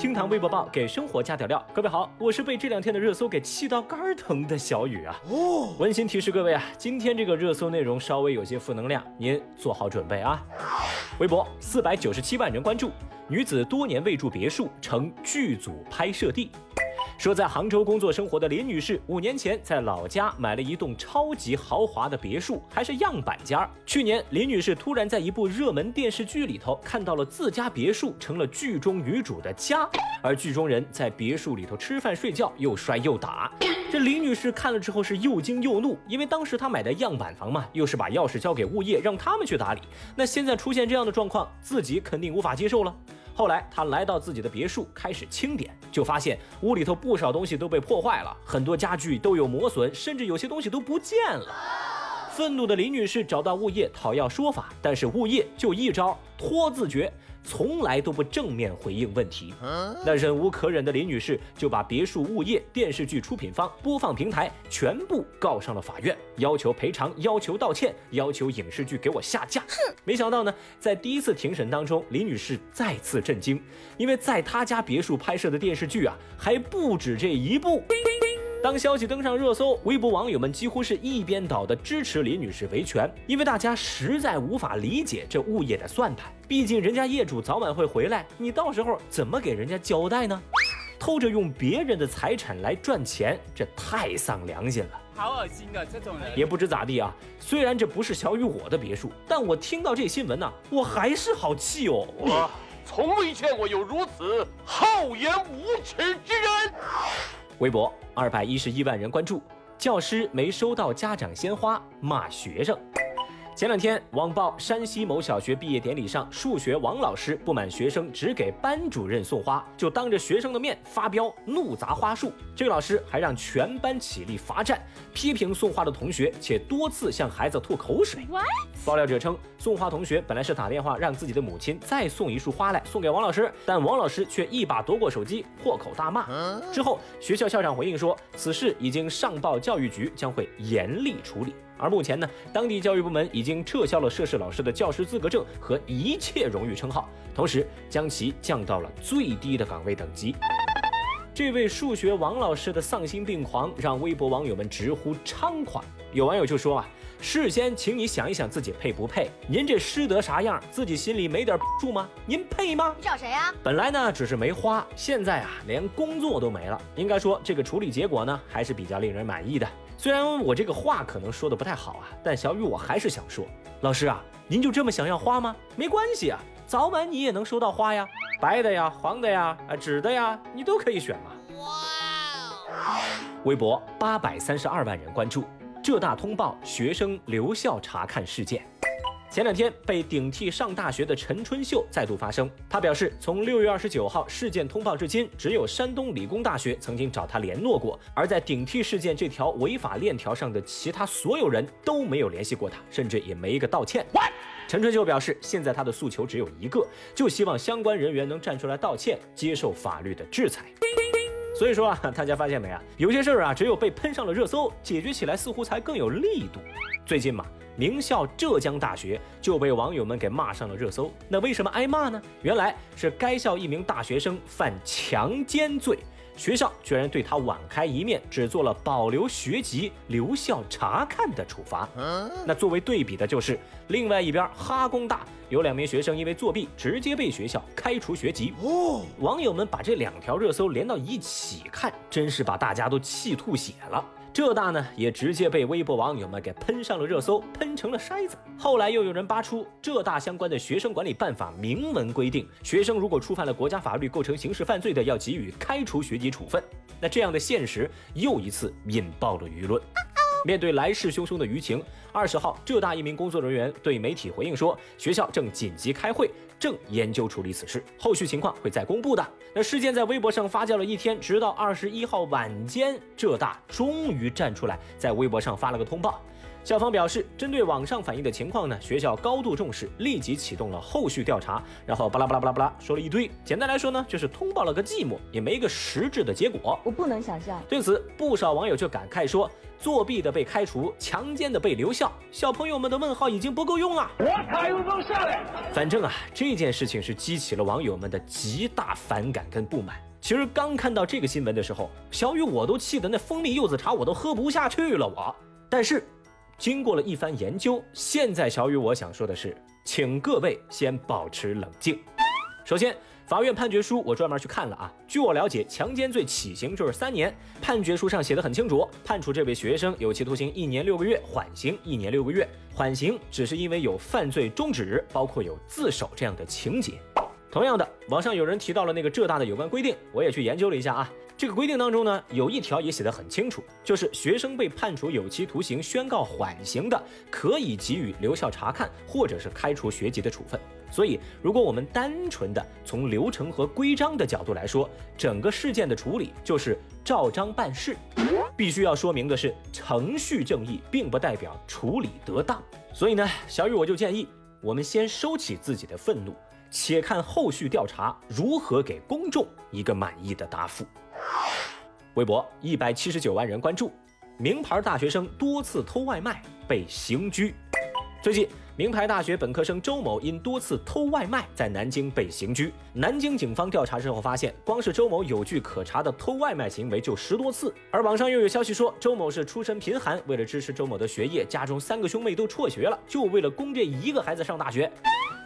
厅堂微博报给生活加点料。各位好，我是被这两天的热搜给气到肝疼的小雨啊。哦，温馨提示各位啊，今天这个热搜内容稍微有些负能量，您做好准备啊。微博四百九十七万人关注，女子多年未住别墅成剧组拍摄地。说在杭州工作生活的林女士，五年前在老家买了一栋超级豪华的别墅，还是样板间儿。去年，林女士突然在一部热门电视剧里头看到了自家别墅成了剧中女主的家，而剧中人在别墅里头吃饭睡觉，又摔又打。这林女士看了之后是又惊又怒，因为当时她买的样板房嘛，又是把钥匙交给物业让他们去打理，那现在出现这样的状况，自己肯定无法接受了。后来，他来到自己的别墅，开始清点，就发现屋里头不少东西都被破坏了，很多家具都有磨损，甚至有些东西都不见了。愤怒的林女士找到物业讨要说法，但是物业就一招拖字诀。从来都不正面回应问题，那忍无可忍的林女士就把别墅物业、电视剧出品方、播放平台全部告上了法院，要求赔偿、要求道歉、要求影视剧给我下架。哼！没想到呢，在第一次庭审当中，林女士再次震惊，因为在她家别墅拍摄的电视剧啊，还不止这一部。当消息登上热搜，微博网友们几乎是一边倒的支持李女士维权，因为大家实在无法理解这物业的算盘。毕竟人家业主早晚会回来，你到时候怎么给人家交代呢？偷着用别人的财产来赚钱，这太丧良心了，好恶心的这种人。也不知咋地啊，虽然这不是小雨我的别墅，但我听到这新闻呢，我还是好气哦。我从未见过有如此厚颜无耻之人。微博二百一十一万人关注，教师没收到家长鲜花骂学生。前两天，网曝山西某小学毕业典礼上，数学王老师不满学生只给班主任送花，就当着学生的面发飙，怒砸花束。这个老师还让全班起立罚站，批评送花的同学，且多次向孩子吐口水。爆料者称，送花同学本来是打电话让自己的母亲再送一束花来送给王老师，但王老师却一把夺过手机，破口大骂。之后，学校校长回应说，此事已经上报教育局，将会严厉处理。而目前呢，当地教育部门已经撤销了涉事老师的教师资格证和一切荣誉称号，同时将其降到了最低的岗位等级。这位数学王老师的丧心病狂让微博网友们直呼猖狂。有网友就说啊，事先请你想一想自己配不配？您这师德啥样，自己心里没点数吗？您配吗？你找谁呀？本来呢只是没花，现在啊连工作都没了。应该说这个处理结果呢还是比较令人满意的。虽然我这个话可能说的不太好啊，但小雨我还是想说，老师啊，您就这么想要花吗？没关系啊，早晚你也能收到花呀，白的呀，黄的呀，啊，纸的呀，你都可以选嘛。哇！微博八百三十二万人关注，浙大通报学生留校查看事件。前两天被顶替上大学的陈春秀再度发声，他表示，从六月二十九号事件通报至今，只有山东理工大学曾经找他联络过，而在顶替事件这条违法链条上的其他所有人都没有联系过他，甚至也没一个道歉。陈春秀表示，现在他的诉求只有一个，就希望相关人员能站出来道歉，接受法律的制裁。所以说啊，大家发现没啊？有些事儿啊，只有被喷上了热搜，解决起来似乎才更有力度。最近嘛。名校浙江大学就被网友们给骂上了热搜。那为什么挨骂呢？原来是该校一名大学生犯强奸罪，学校居然对他网开一面，只做了保留学籍、留校查看的处罚。那作为对比的就是，另外一边哈工大有两名学生因为作弊，直接被学校开除学籍。哦，网友们把这两条热搜连到一起看，真是把大家都气吐血了。浙大呢，也直接被微博网友们给喷上了热搜，喷成了筛子。后来又有人扒出浙大相关的学生管理办法明文规定，学生如果触犯了国家法律，构成刑事犯罪的，要给予开除学籍处分。那这样的现实又一次引爆了舆论。面对来势汹汹的舆情，二十号，浙大一名工作人员对媒体回应说，学校正紧急开会，正研究处理此事，后续情况会再公布的。那事件在微博上发酵了一天，直到二十一号晚间，浙大终于站出来，在微博上发了个通报。校方表示，针对网上反映的情况呢，学校高度重视，立即启动了后续调查。然后巴拉巴拉巴拉巴拉说了一堆，简单来说呢，就是通报了个寂寞，也没个实质的结果。我不能想象。对此，不少网友就感慨说：“作弊的被开除，强奸的被留校，小朋友们的问号已经不够用了。”我卡又能下来。反正啊，这件事情是激起了网友们的极大反感跟不满。其实刚看到这个新闻的时候，小雨我都气得那蜂蜜柚子茶我都喝不下去了。我，但是。经过了一番研究，现在小雨我想说的是，请各位先保持冷静。首先，法院判决书我专门去看了啊。据我了解，强奸罪起刑就是三年，判决书上写的很清楚，判处这位学生有期徒刑一年六个月，缓刑一年六个月。缓刑只是因为有犯罪中止，包括有自首这样的情节。同样的，网上有人提到了那个浙大的有关规定，我也去研究了一下啊。这个规定当中呢，有一条也写得很清楚，就是学生被判处有期徒刑、宣告缓刑的，可以给予留校察看或者是开除学籍的处分。所以，如果我们单纯的从流程和规章的角度来说，整个事件的处理就是照章办事。必须要说明的是，程序正义并不代表处理得当。所以呢，小雨我就建议我们先收起自己的愤怒，且看后续调查如何给公众一个满意的答复。微博一百七十九万人关注，名牌大学生多次偷外卖被刑拘。最近，名牌大学本科生周某因多次偷外卖，在南京被刑拘。南京警方调查之后发现，光是周某有据可查的偷外卖行为就十多次。而网上又有消息说，周某是出身贫寒，为了支持周某的学业，家中三个兄妹都辍学了，就为了供这一个孩子上大学。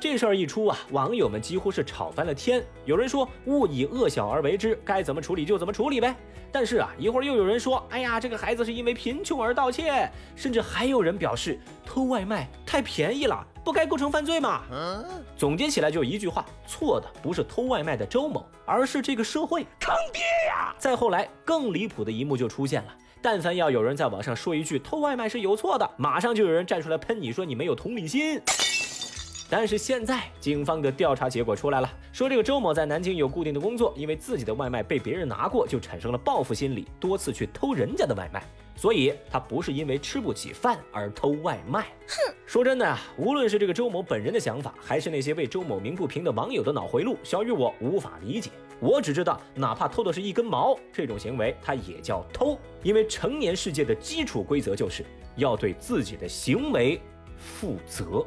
这事儿一出啊，网友们几乎是吵翻了天。有人说勿以恶小而为之，该怎么处理就怎么处理呗。但是啊，一会儿又有人说，哎呀，这个孩子是因为贫穷而盗窃，甚至还有人表示偷外卖太便宜了，不该构成犯罪嘛。总结起来就一句话：错的不是偷外卖的周某，而是这个社会坑爹呀！再后来，更离谱的一幕就出现了。但凡要有人在网上说一句偷外卖是有错的，马上就有人站出来喷你说你没有同理心。但是现在警方的调查结果出来了，说这个周某在南京有固定的工作，因为自己的外卖被别人拿过，就产生了报复心理，多次去偷人家的外卖。所以他不是因为吃不起饭而偷外卖。哼，说真的啊，无论是这个周某本人的想法，还是那些为周某鸣不平的网友的脑回路，小雨我无法理解。我只知道，哪怕偷的是一根毛，这种行为它也叫偷，因为成年世界的基础规则就是要对自己的行为负责。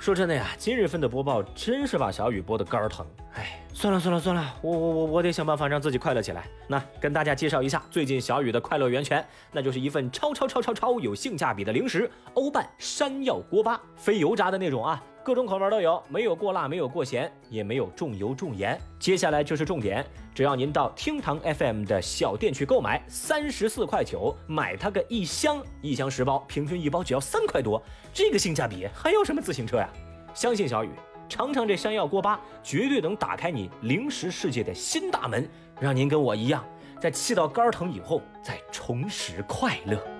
说真的呀，今日份的播报真是把小雨播的肝儿疼。哎，算了算了算了，我我我我得想办法让自己快乐起来。那跟大家介绍一下最近小雨的快乐源泉，那就是一份超超超超超有性价比的零食——欧办山药锅巴，非油炸的那种啊，各种口味都有，没有过辣，没有过咸，也没有重油重盐。接下来就是重点，只要您到厅堂 FM 的小店去购买，三十四块九买它个一箱，一箱十包，平均一包只要三块多，这个性价比还要什么自行车呀？相信小雨，尝尝这山药锅巴，绝对能打开你零食世界的新大门，让您跟我一样，在气到肝疼以后再重拾快乐。